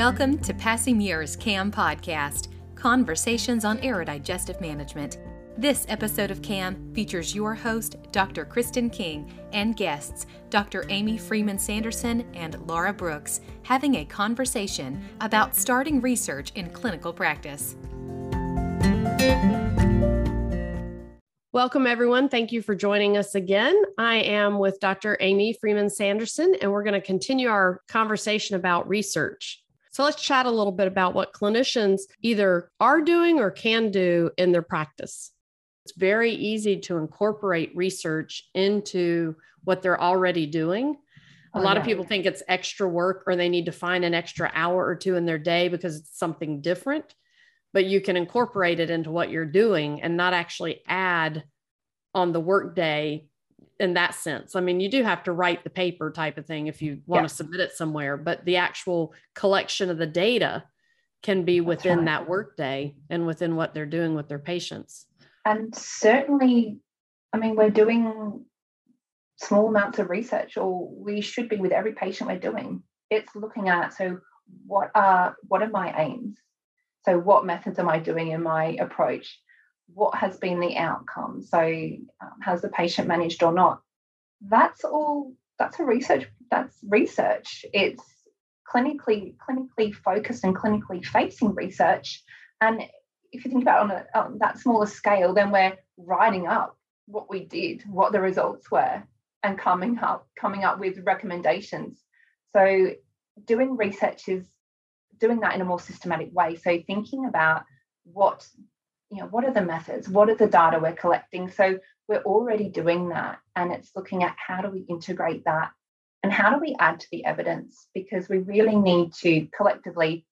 Welcome to Passy-Muir's CAM Podcast Conversations on Aerodigestive Management. This episode of CAM features your host, Dr. Kristen King, and guests, Dr. Amy Freeman Sanderson and Laura Brooks, having a conversation about starting research in clinical practice. Welcome, everyone. Thank you for joining us again. I am with Dr. Amy Freeman Sanderson, and we're going to continue our conversation about research. So let's chat a little bit about what clinicians either are doing or can do in their practice. It's very easy to incorporate research into what they're already doing. A oh, lot yeah. of people think it's extra work or they need to find an extra hour or two in their day because it's something different but you can incorporate it into what you're doing and not actually add on the workday in that sense. I mean, you do have to write the paper type of thing if you want yeah. to submit it somewhere, but the actual collection of the data can be within right. that workday and within what they're doing with their patients. And certainly, I mean, we're doing small amounts of research, or we should be with every patient we're doing. It's looking at so what are what are my aims? So, what methods am I doing in my approach? What has been the outcome? So, um, has the patient managed or not? That's all. That's a research. That's research. It's clinically clinically focused and clinically facing research. And if you think about on, a, on that smaller scale, then we're writing up what we did, what the results were, and coming up coming up with recommendations. So doing research is doing that in a more systematic way. So thinking about what, you know, what are the methods? What are the data we're collecting? So we're already doing that. And it's looking at how do we integrate that and how do we add to the evidence? Because we really need to collectively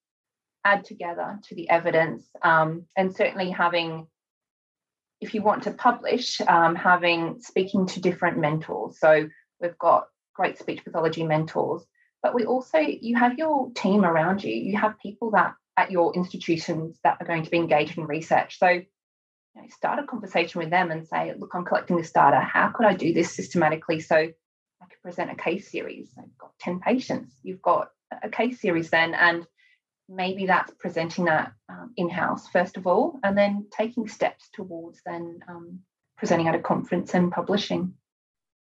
add together to the evidence um, and certainly having if you want to publish um, having speaking to different mentors so we've got great speech pathology mentors but we also you have your team around you you have people that at your institutions that are going to be engaged in research. So you know, start a conversation with them and say look i'm collecting this data. How could i do this systematically so i could present a case series? I've got 10 patients. You've got a case series then and maybe that's presenting that um, in-house first of all and then taking steps towards then um, presenting at a conference and publishing.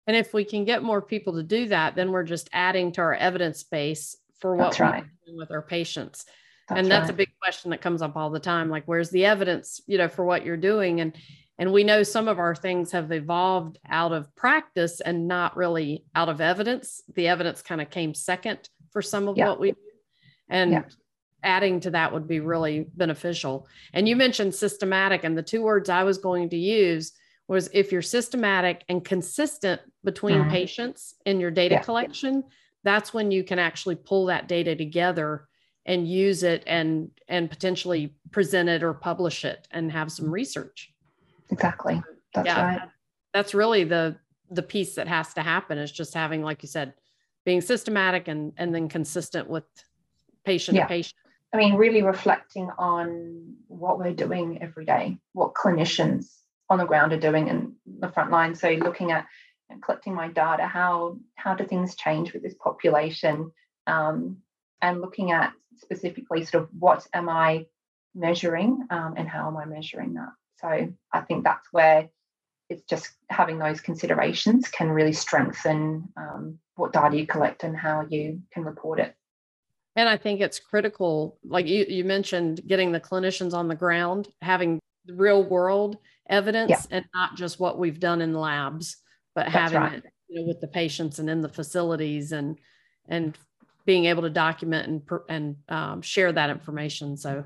And if we can get more people to do that, then we're just adding to our evidence base for what that's we're right. doing with our patients. That's and that's right. a big question that comes up all the time. Like, where's the evidence, you know, for what you're doing? And and we know some of our things have evolved out of practice and not really out of evidence. The evidence kind of came second for some of yeah. what we do. And yeah. adding to that would be really beneficial. And you mentioned systematic, and the two words I was going to use was if you're systematic and consistent between mm-hmm. patients in your data yeah. collection that's when you can actually pull that data together and use it and and potentially present it or publish it and have some research. Exactly. That's yeah, right. That's really the the piece that has to happen is just having like you said being systematic and and then consistent with patient yeah. to patient. I mean really reflecting on what we're doing every day what clinicians on the ground are doing in the front line. So looking at and collecting my data, how how do things change with this population, um, and looking at specifically sort of what am I measuring um, and how am I measuring that. So I think that's where it's just having those considerations can really strengthen um, what data you collect and how you can report it. And I think it's critical, like you, you mentioned, getting the clinicians on the ground, having real world evidence yeah. and not just what we've done in labs, but That's having right. it you know, with the patients and in the facilities and and being able to document and and um, share that information. So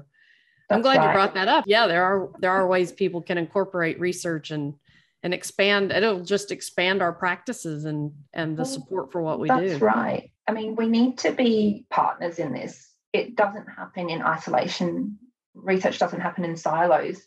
That's I'm glad right. you brought that up. Yeah, there are there are ways people can incorporate research and and expand. It'll just expand our practices and and the support for what we That's do. That's right. I mean, we need to be partners in this. It doesn't happen in isolation. Research doesn't happen in silos.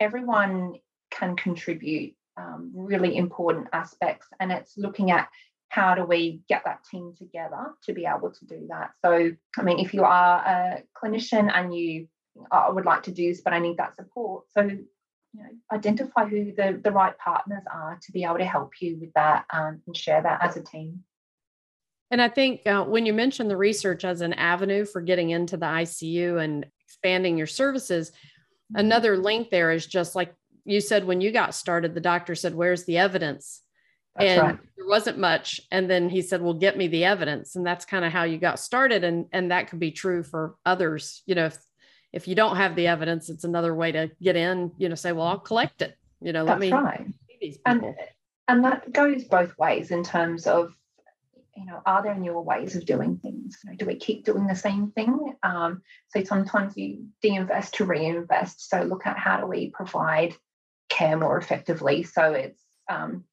Everyone can contribute um, really important aspects. And it's looking at how do we get that team together to be able to do that. So, I mean, if you are a clinician and you I would like to do this, but I need that support. So, you know, identify who the, the right partners are to be able to help you with that um, and share that as a team. And I think uh, when you mention the research as an avenue for getting into the ICU and expanding your services, mm-hmm. another link there is just like you said when you got started, the doctor said, Where's the evidence? That's and right. there wasn't much. And then he said, Well, get me the evidence. And that's kind of how you got started. And and that could be true for others. You know, if if you don't have the evidence, it's another way to get in, you know, say, Well, I'll collect it. You know, that's let me right. And, and that goes both ways in terms of you know, are there newer ways of doing things? You know, do we keep doing the same thing? Um, so sometimes you de-invest to reinvest. So look at how do we provide care more effectively. So it's um,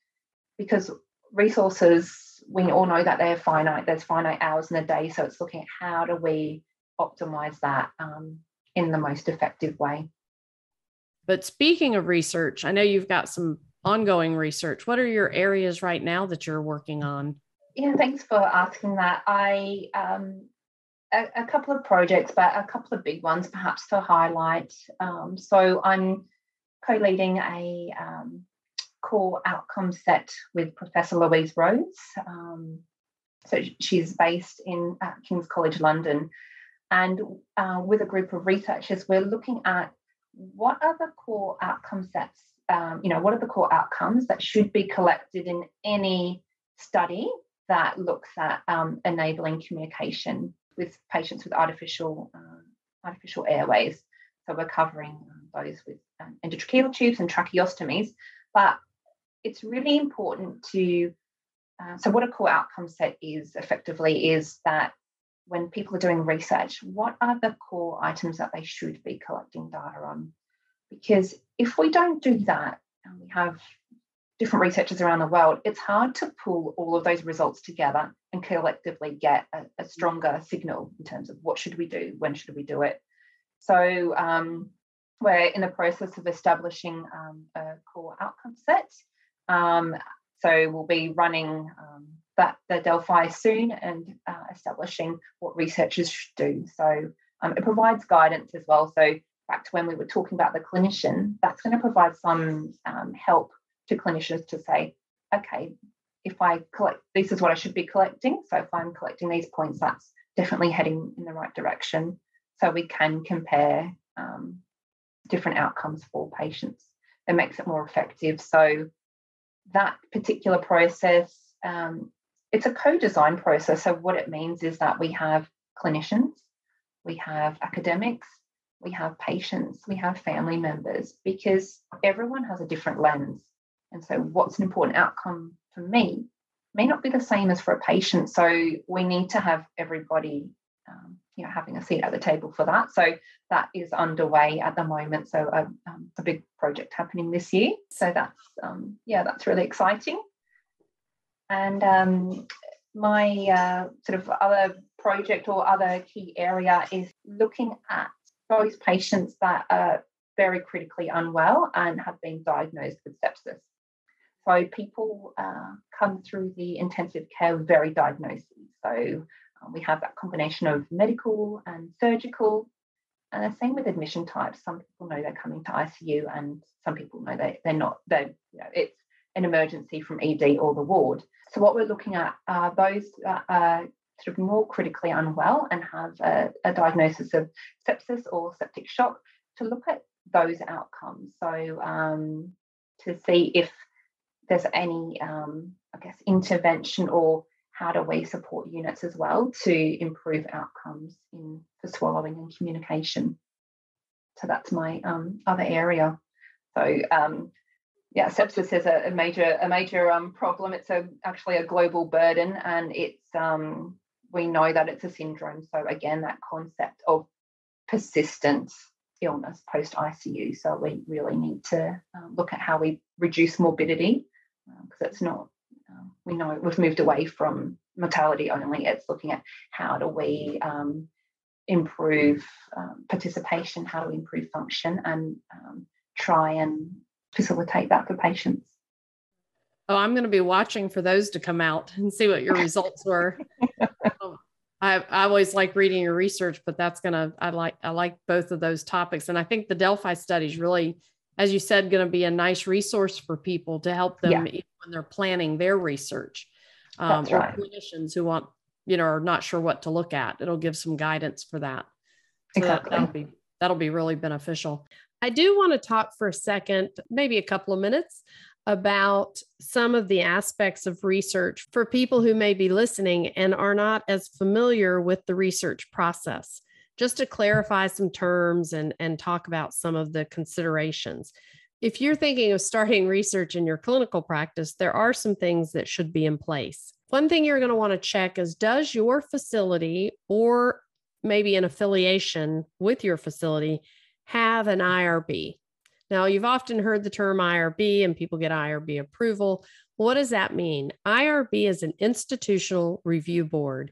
because resources, we all know that they're finite. There's finite hours in a day. So it's looking at how do we optimize that um, in the most effective way. But speaking of research, I know you've got some ongoing research. What are your areas right now that you're working on? Yeah, thanks for asking that. I um, a, a, couple of projects, but a couple of big ones, perhaps to highlight. Um, so I'm co-leading a um, core outcome set with Professor Louise Rose. Um, so she's based in uh, King's College London, and uh, with a group of researchers, we're looking at what are the core outcome sets. Um, you know, what are the core outcomes that should be collected in any study that looks at um, enabling communication with patients with artificial uh, artificial airways. So we're covering um, those with um, endotracheal tubes and tracheostomies, but it's really important to. Uh, so what a core outcome set is effectively is that when people are doing research, what are the core items that they should be collecting data on? Because if we don't do that, and we have different researchers around the world, it's hard to pull all of those results together and collectively get a, a stronger signal in terms of what should we do, when should we do it. So um, we're in the process of establishing um, a core outcome set. Um, so we'll be running um, that the Delphi soon and uh, establishing what researchers should do. So um, it provides guidance as well. So back to when we were talking about the clinician, that's going to provide some um, help to clinicians to say, okay, if I collect, this is what I should be collecting. So if I'm collecting these points, that's definitely heading in the right direction. So we can compare um, different outcomes for patients. It makes it more effective. So that particular process, um, it's a co-design process. So what it means is that we have clinicians, we have academics, we have patients, we have family members, because everyone has a different lens. And so, what's an important outcome for me may not be the same as for a patient. So, we need to have everybody, um, you know, having a seat at the table for that. So, that is underway at the moment. So, a, um, a big project happening this year. So, that's um, yeah, that's really exciting. And um, my uh, sort of other project or other key area is looking at those patients that are very critically unwell and have been diagnosed with sepsis. So people uh, come through the intensive care with very diagnoses. So um, we have that combination of medical and surgical. And the same with admission types. Some people know they're coming to ICU, and some people know they, they're not. They, you know, it's an emergency from ED or the ward. So what we're looking at are those that are sort of more critically unwell and have a, a diagnosis of sepsis or septic shock to look at those outcomes. So um, to see if there's any, um, I guess, intervention or how do we support units as well to improve outcomes in for swallowing and communication. So that's my um, other area. So um, yeah, sepsis is a, a major a major um, problem. It's a, actually a global burden, and it's um, we know that it's a syndrome. So again, that concept of persistent illness post ICU. So we really need to um, look at how we reduce morbidity because um, it's not um, we know we've moved away from mortality only. It's looking at how do we um, improve um, participation how do we improve function and um, try and facilitate that for patients. Oh i'm going to be watching for those to come out and see what your results were. Um, I, I always like reading your research but that's going to i like i like both of those topics. And i think the delphi studies really as you said, going to be a nice resource for people to help them yeah. when they're planning their research. Um, or right. clinicians who want you know, are not sure what to look at. It'll give some guidance for that. So exactly. that, that'll be that'll be really beneficial. I do want to talk for a second, maybe a couple of minutes, about some of the aspects of research for people who may be listening and are not as familiar with the research process. Just to clarify some terms and, and talk about some of the considerations. If you're thinking of starting research in your clinical practice, there are some things that should be in place. One thing you're going to want to check is Does your facility or maybe an affiliation with your facility have an IRB? Now, you've often heard the term IRB and people get IRB approval. What does that mean? IRB is an institutional review board.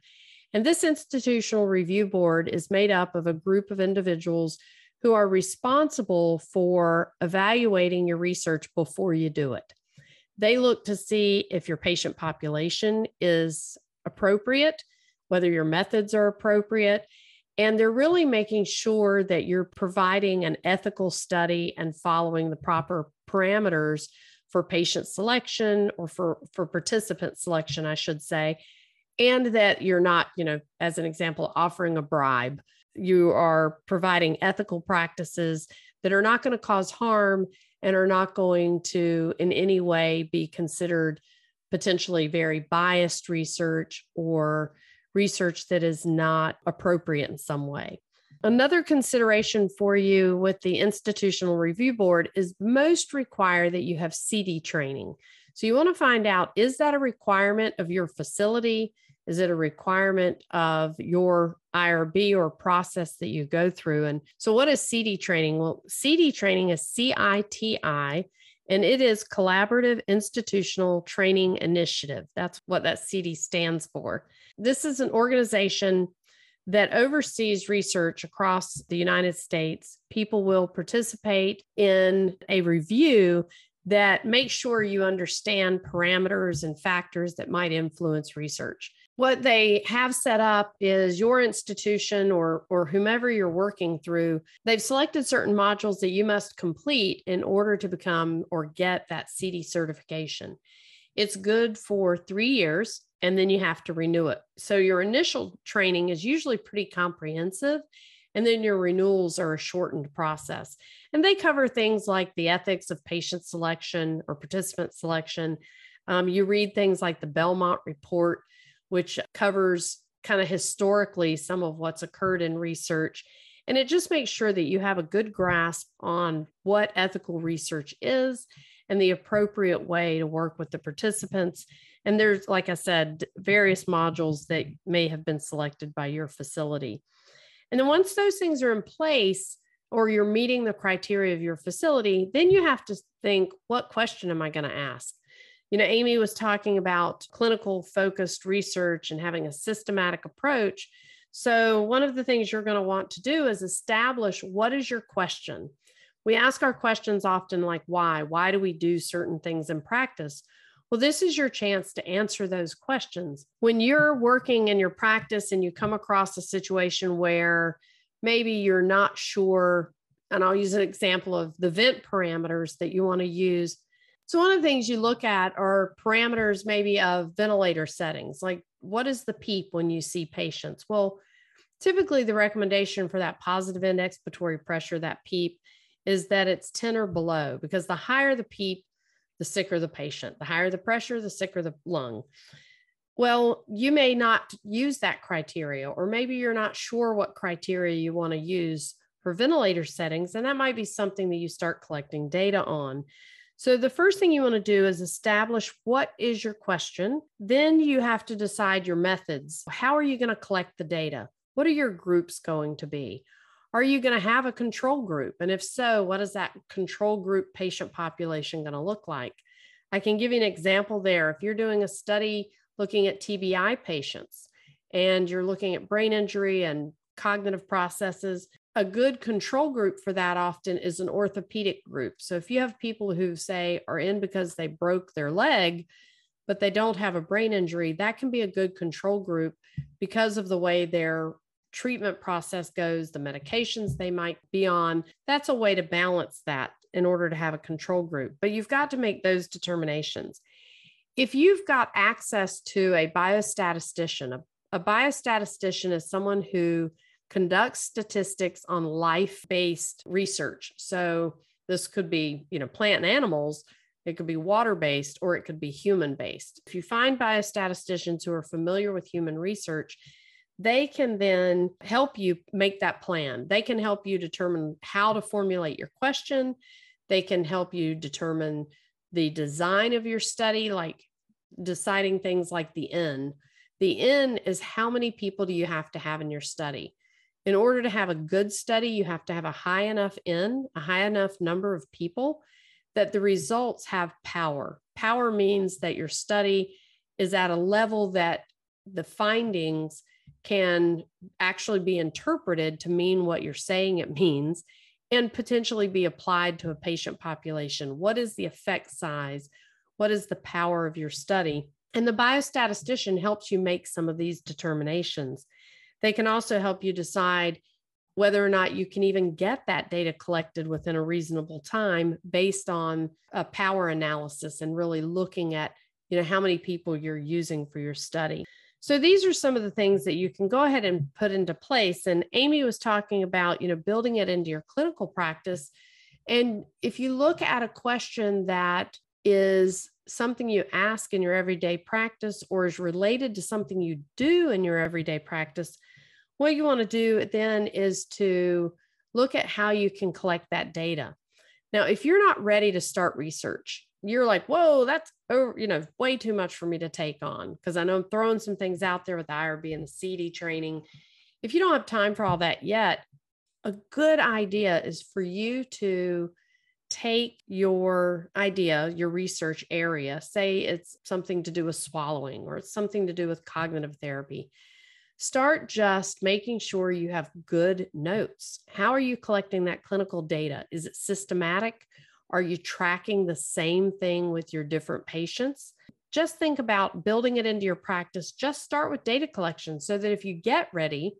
And this institutional review board is made up of a group of individuals who are responsible for evaluating your research before you do it. They look to see if your patient population is appropriate, whether your methods are appropriate, and they're really making sure that you're providing an ethical study and following the proper parameters for patient selection or for, for participant selection, I should say, and that you're not, you know, as an example, offering a bribe. You are providing ethical practices that are not going to cause harm and are not going to in any way be considered potentially very biased research or research that is not appropriate in some way. Another consideration for you with the Institutional Review Board is most require that you have CITI training. So you want to find out is that a requirement of your facility? Is it a requirement of your IRB or process that you go through? And so, what is CITI training? Well, CITI training is CITI, and it is Collaborative Institutional Training Initiative. That's what that CITI stands for. This is an organization that oversees research across the United States. People will participate in a review that make sure you understand parameters and factors that might influence research. What they have set up is your institution or, or whomever you're working through, they've selected certain modules that you must complete in order to become or get that CITI certification. It's good for three years and then you have to renew it. So your initial training is usually pretty comprehensive, and then your renewals are a shortened process. And they cover things like the ethics of patient selection or participant selection. Um, you read things like the Belmont Report, which covers kind of historically some of what's occurred in research. And it just makes sure that you have a good grasp on what ethical research is and the appropriate way to work with the participants and there's, like I said, various modules that may have been selected by your facility. And then once those things are in place, or you're meeting the criteria of your facility, then you have to think, what question am I going to ask? You know, Amy was talking about clinical focused research and having a systematic approach. So, one of the things you're going to want to do is establish what is your question. We ask our questions often like, why? Why do we do certain things in practice? Well, this is your chance to answer those questions. When you're working in your practice and you come across a situation where maybe you're not sure, and I'll use an example of the vent parameters that you want to use. So, one of the things you look at are parameters maybe of ventilator settings, like what is the PEEP when you see patients? Well, typically the recommendation for that positive end expiratory pressure, that PEEP, is that it's 10 or below because the higher the PEEP, the sicker the patient. The higher the pressure, the sicker the lung. Well, you may not use that criteria, or maybe you're not sure what criteria you want to use for ventilator settings, and that might be something that you start collecting data on. So, the first thing you want to do is establish what is your question. Then you have to decide your methods. How are you going to collect the data? What are your groups going to be? Are you going to have a control group? And if so, what is that control group patient population going to look like? I can give you an example there. If you're doing a study looking at TBI patients and you're looking at brain injury and cognitive processes, a good control group for that often is an orthopedic group. So if you have people who say are in because they broke their leg, but they don't have a brain injury, that can be a good control group because of the way their treatment process goes, the medications they might be on. That's a way to balance that in order to have a control group. But you've got to make those determinations. If you've got access to a biostatistician, a, A biostatistician is someone who conducts statistics on life-based research. So this could be, you know, plant and animals, it could be water based or it could be human based. If you find biostatisticians who are familiar with human research, they can then help you make that plan. They can help you determine how to formulate your question. They can help you determine the design of your study, like deciding things like the N. The N is how many people do you have to have in your study? In order to have a good study, you have to have a high enough N, a high enough number of people that the results have power. Power means that your study is at a level that the findings can actually be interpreted to mean what you're saying it means and potentially be applied to a patient population. What is the effect size? What is the power of your study? And the biostatistician helps you make some of these determinations. They can also help you decide whether or not you can even get that data collected within a reasonable time based on a power analysis and really looking at you know how many people you're using for your study so these are some of the things that you can go ahead and put into place and amy was talking about you know building it into your clinical practice and if you look at a question that is something you ask in your everyday practice or is related to something you do in your everyday practice what you want to do then is to look at how you can collect that data. Now, if you're not ready to start research, you're like, whoa, that's oh, you know, way too much for me to take on because I know I'm throwing some things out there with the IRB and the CITI training. If you don't have time for all that yet, a good idea is for you to take your idea, your research area, say it's something to do with swallowing or it's something to do with cognitive therapy start just making sure you have good notes. How are you collecting that clinical data? Is it systematic? Are you tracking the same thing with your different patients? Just think about building it into your practice. Just start with data collection so that if you get ready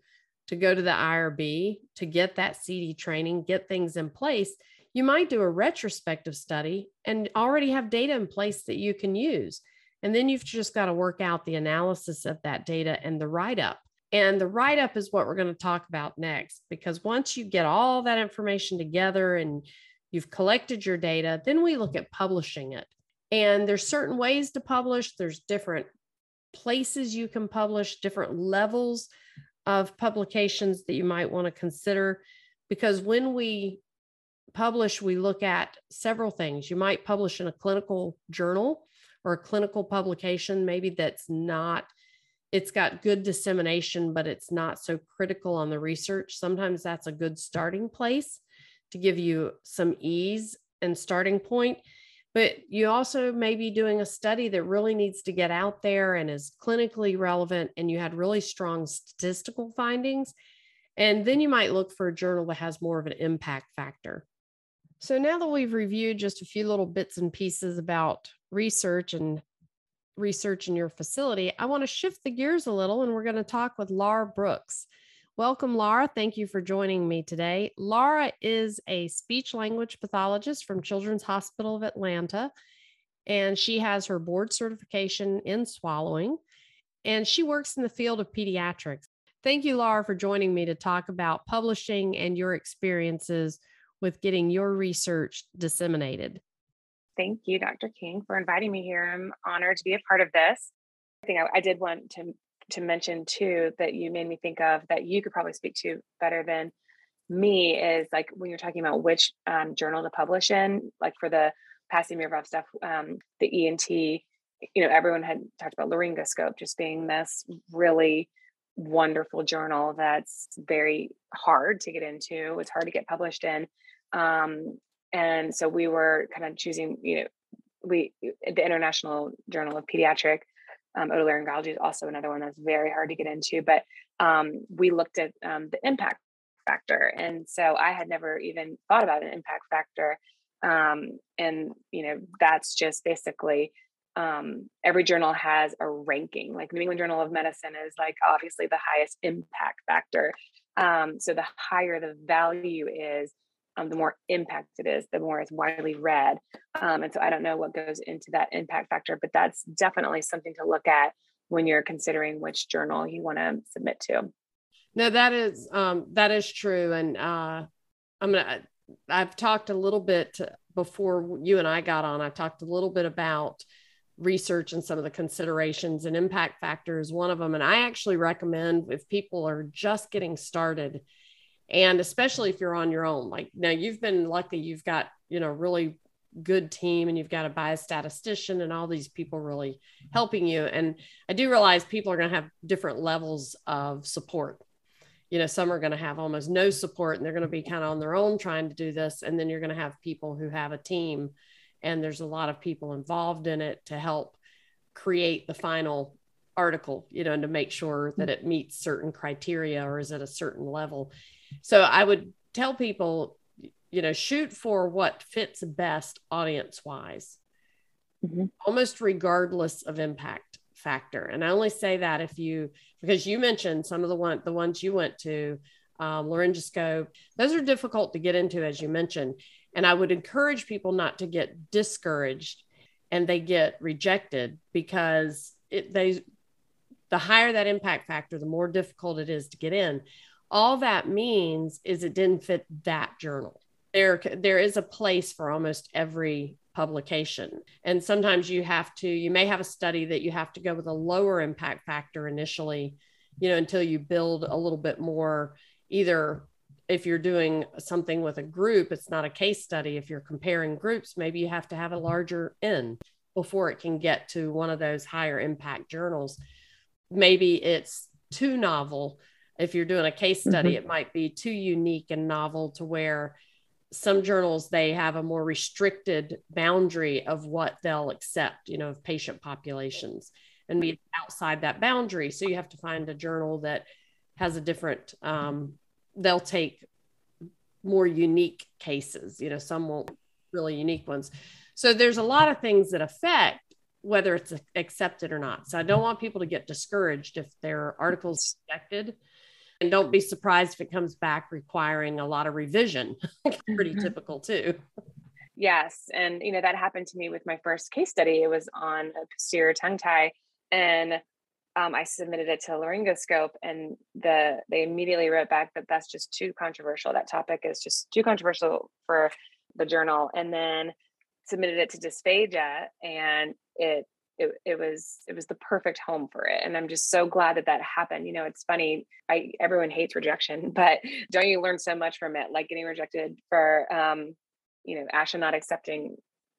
to go to the IRB, to get that CITI training, get things in place, you might do a retrospective study and already have data in place that you can use. And then you've just got to work out the analysis of that data and the write up. And the write up is what we're going to talk about next, because once you get all that information together and you've collected your data, then we look at publishing it. And there's certain ways to publish, there's different places you can publish, different levels of publications that you might want to consider. Because when we publish, we look at several things. You might publish in a clinical journal or a clinical publication, maybe that's not it's got good dissemination, but it's not so critical on the research. Sometimes that's a good starting place to give you some ease and starting point. But you also may be doing a study that really needs to get out there and is clinically relevant, and you had really strong statistical findings. And then you might look for a journal that has more of an impact factor. So now that we've reviewed just a few little bits and pieces about research and research in your facility, I want to shift the gears a little and we're going to talk with Laura Brooks. Welcome, Laura. Thank you for joining me today. Laura is a speech language pathologist from Children's Hospital of Atlanta, and she has her board certification in swallowing, and she works in the field of pediatrics. Thank you, Laura, for joining me to talk about publishing and your experiences with getting your research disseminated. Thank you, Dr. King, for inviting me here. I'm honored to be a part of this. I think I, I did want to to mention too that you made me think of that you could probably speak to better than me is like when you're talking about which um, journal to publish in, like for the Passy-Muir stuff, um, the ENT, you know, everyone had talked about laryngoscope just being this really wonderful journal that's very hard to get into. It's hard to get published in. Um, and so we were kind of choosing you know we the international journal of pediatric um, otolaryngology is also another one that's very hard to get into but um, we looked at um, the impact factor. And so i had never even thought about an impact factor. Um, and you know that's just basically um, every journal has a ranking. Like new england journal of medicine is like obviously the highest impact factor. Um, so the higher the value is um, the more impact it is, the more it's widely read. Um, and so I don't know what goes into that impact factor, but that's definitely something to look at when you're considering which journal you want to submit to. No, that is um, that is true, and uh, I'm gonna. I've talked a little bit before you and I got on. I talked a little bit about research and some of the considerations, and impact factors. one of them. And I actually recommend if people are just getting started, and especially if you're on your own. Like now, you've been lucky; you've got you know really good team and you've got a biostatistician and all these people really helping you. And i do realize people are going to have different levels of support. You know some are going to have almost no support and they're going to be kind of on their own trying to do this. And then you're going to have people who have a team and there's a lot of people involved in it to help create the final article you know and to make sure that it meets certain criteria or is at a certain level so i would tell people you know shoot for what fits best audience wise mm-hmm. almost regardless of impact factor. And i only say that if you because you mentioned some of the one the ones you went to um, laryngoscope those are difficult to get into as you mentioned. And i would encourage people not to get discouraged and they get rejected because it they the higher that impact factor the more difficult it is to get in all that means is it didn't fit that journal. There there is a place for almost every publication. And sometimes you have to you may have a study that you have to go with a lower impact factor initially you know until you build a little bit more. Either if you're doing something with a group it's not a case study. If you're comparing groups maybe you have to have a larger n before it can get to one of those higher impact journals. Maybe it's too novel if you're doing a case study mm-hmm. it might be too unique and novel to where some journals they have a more restricted boundary of what they'll accept you know of patient populations and be outside that boundary. So you have to find a journal that has a different um, they'll take more unique cases you know some won't really unique ones. So there's a lot of things that affect whether it's accepted or not. So i don't want people to get discouraged if their articles rejected and don't be surprised if it comes back requiring a lot of revision. Pretty mm-hmm. typical too. Yes. And, you know, that happened to me with my first case study. It was on a posterior tongue tie. And um, I submitted it to laryngoscope and the they immediately wrote back that that's just too controversial. That topic is just too controversial for the journal. And then submitted it to dysphagia and it it, it was it was the perfect home for it and i'm just so glad that that happened you know it's funny i everyone hates rejection but don't you learn so much from it like getting rejected for um you know asha not accepting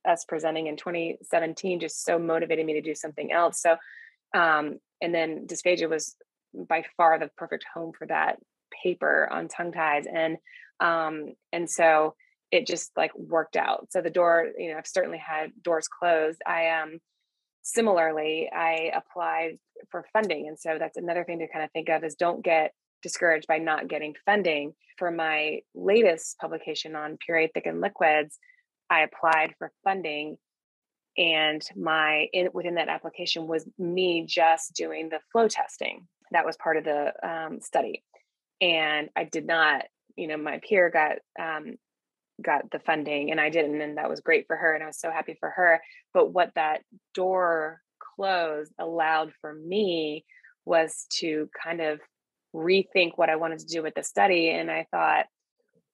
us presenting in 2017 just so motivated me to do something else so um and then dysphagia was by far the perfect home for that paper on tongue ties and um and so it just like worked out so the door you know i've certainly had doors closed i um similarly, I applied for funding. And so that's another thing to kind of think of is don't get discouraged by not getting funding. For my latest publication on pureed thickened liquids, I applied for funding and my in within that application was me just doing the flow testing that was part of the um, study and i did not you know my peer got um, got the funding and I didn't and that was great for her and I was so happy for her but what that door closed allowed for me was to kind of rethink what I wanted to do with the study and I thought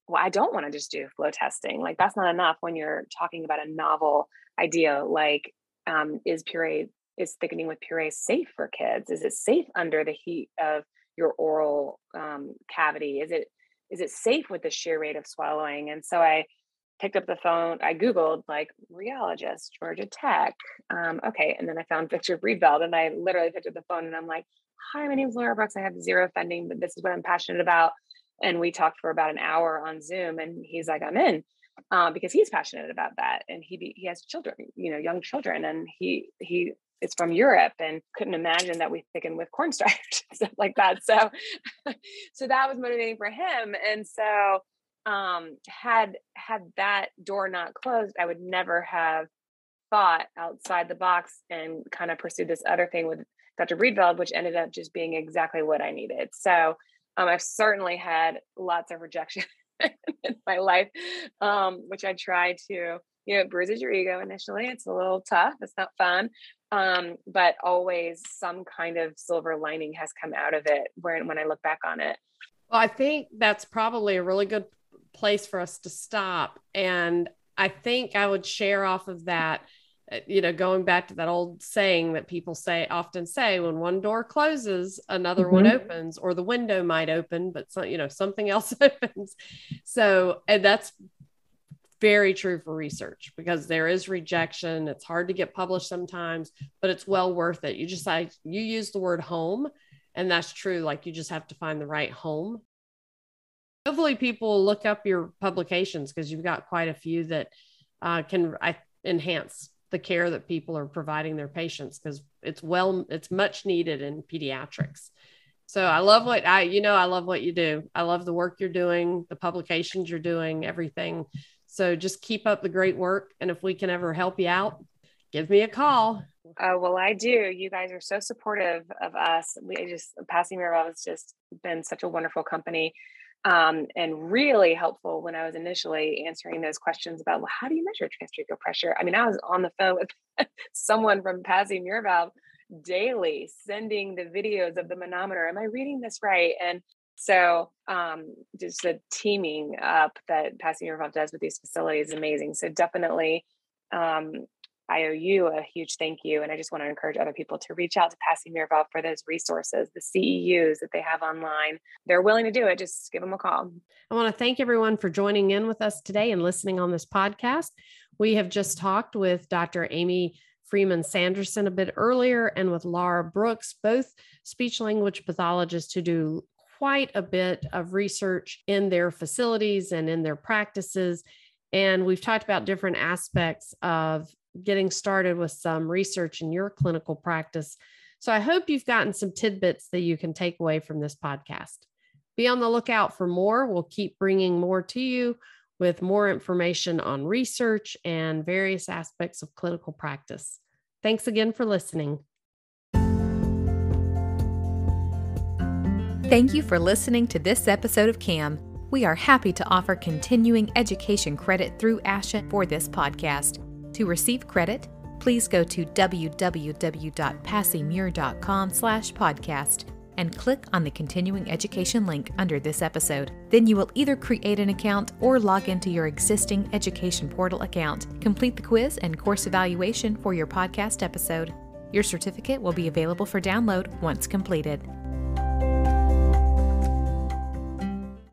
well I don't want to just do flow testing like that's not enough when you're talking about a novel idea like um, is puree is thickening with puree safe for kids? Is it safe under the heat of your oral um, cavity? Is it is it safe with the sheer rate of swallowing? And so I picked up the phone. I Googled like rheologist, Georgia Tech. Um, okay. And then I found Victor Breedveld and I literally picked up the phone and I'm like, hi, my name is Laura Brooks. I have zero funding, but this is what I'm passionate about. And we talked for about an hour on Zoom and he's like, I'm in. Uh, because he's passionate about that and he he has children you know young children and he he is from Europe and couldn't imagine that we thicken with cornstarch stuff like that. So, so that was motivating for him. And so, um, had had that door not closed, I would never have thought outside the box and kind of pursued this other thing with Dr. Breedveld, which ended up just being exactly what I needed. So, um, I've certainly had lots of rejection in my life, um, which I try to you know, it bruises your ego initially. It's a little tough. It's not fun. Um, but always some kind of silver lining has come out of it when, when I look back on it. Well, I think that's probably a really good place for us to stop. And I think I would share off of that, uh, you know, going back to that old saying that people say often say when one door closes, another mm-hmm. one opens, or the window might open, but some, you know, something else opens. So, and that's very true for research because there is rejection. It's hard to get published sometimes, but it's well worth it. You just like you use the word home, and that's true. Like you just have to find the right home. Hopefully, people look up your publications because you've got quite a few that uh, can I, enhance the care that people are providing their patients because it's well, it's much needed in pediatrics. So I love what I, you know, I love what you do. I love the work you're doing, the publications you're doing, everything. So just keep up the great work. And if we can ever help you out, give me a call. Uh, well, I do. You guys are so supportive of us. We just, Passy Miraval has just been such a wonderful company um, and really helpful when I was initially answering those questions about, well, how do you measure transtracheal pressure? I mean, I was on the phone with someone from Passy Miraval daily sending the videos of the manometer. Am I reading this right? And so um, just the teaming up that Passy Miraval does with these facilities is amazing. So definitely um, I owe you a huge thank you. And I just want to encourage other people to reach out to Passy Miraval for those resources, the CEUs that they have online. They're willing to do it. Just give them a call. I want to thank everyone for joining in with us today and listening on this podcast. We have just talked with Dr. Amy Freeman Sanderson a bit earlier and with Laura Brooks, both speech language pathologists who do quite a bit of research in their facilities and in their practices. And we've talked about different aspects of getting started with some research in your clinical practice. So I hope you've gotten some tidbits that you can take away from this podcast. Be on the lookout for more. We'll keep bringing more to you with more information on research and various aspects of clinical practice. Thanks again for listening. Thank you for listening to this episode of CAM. We are happy to offer continuing education credit through ASHA for this podcast. To receive credit, please go to www.passy-muir.com slash podcast and click on the continuing education link under this episode. Then you will either create an account or log into your existing education portal account, complete the quiz and course evaluation for your podcast episode. Your certificate will be available for download once completed.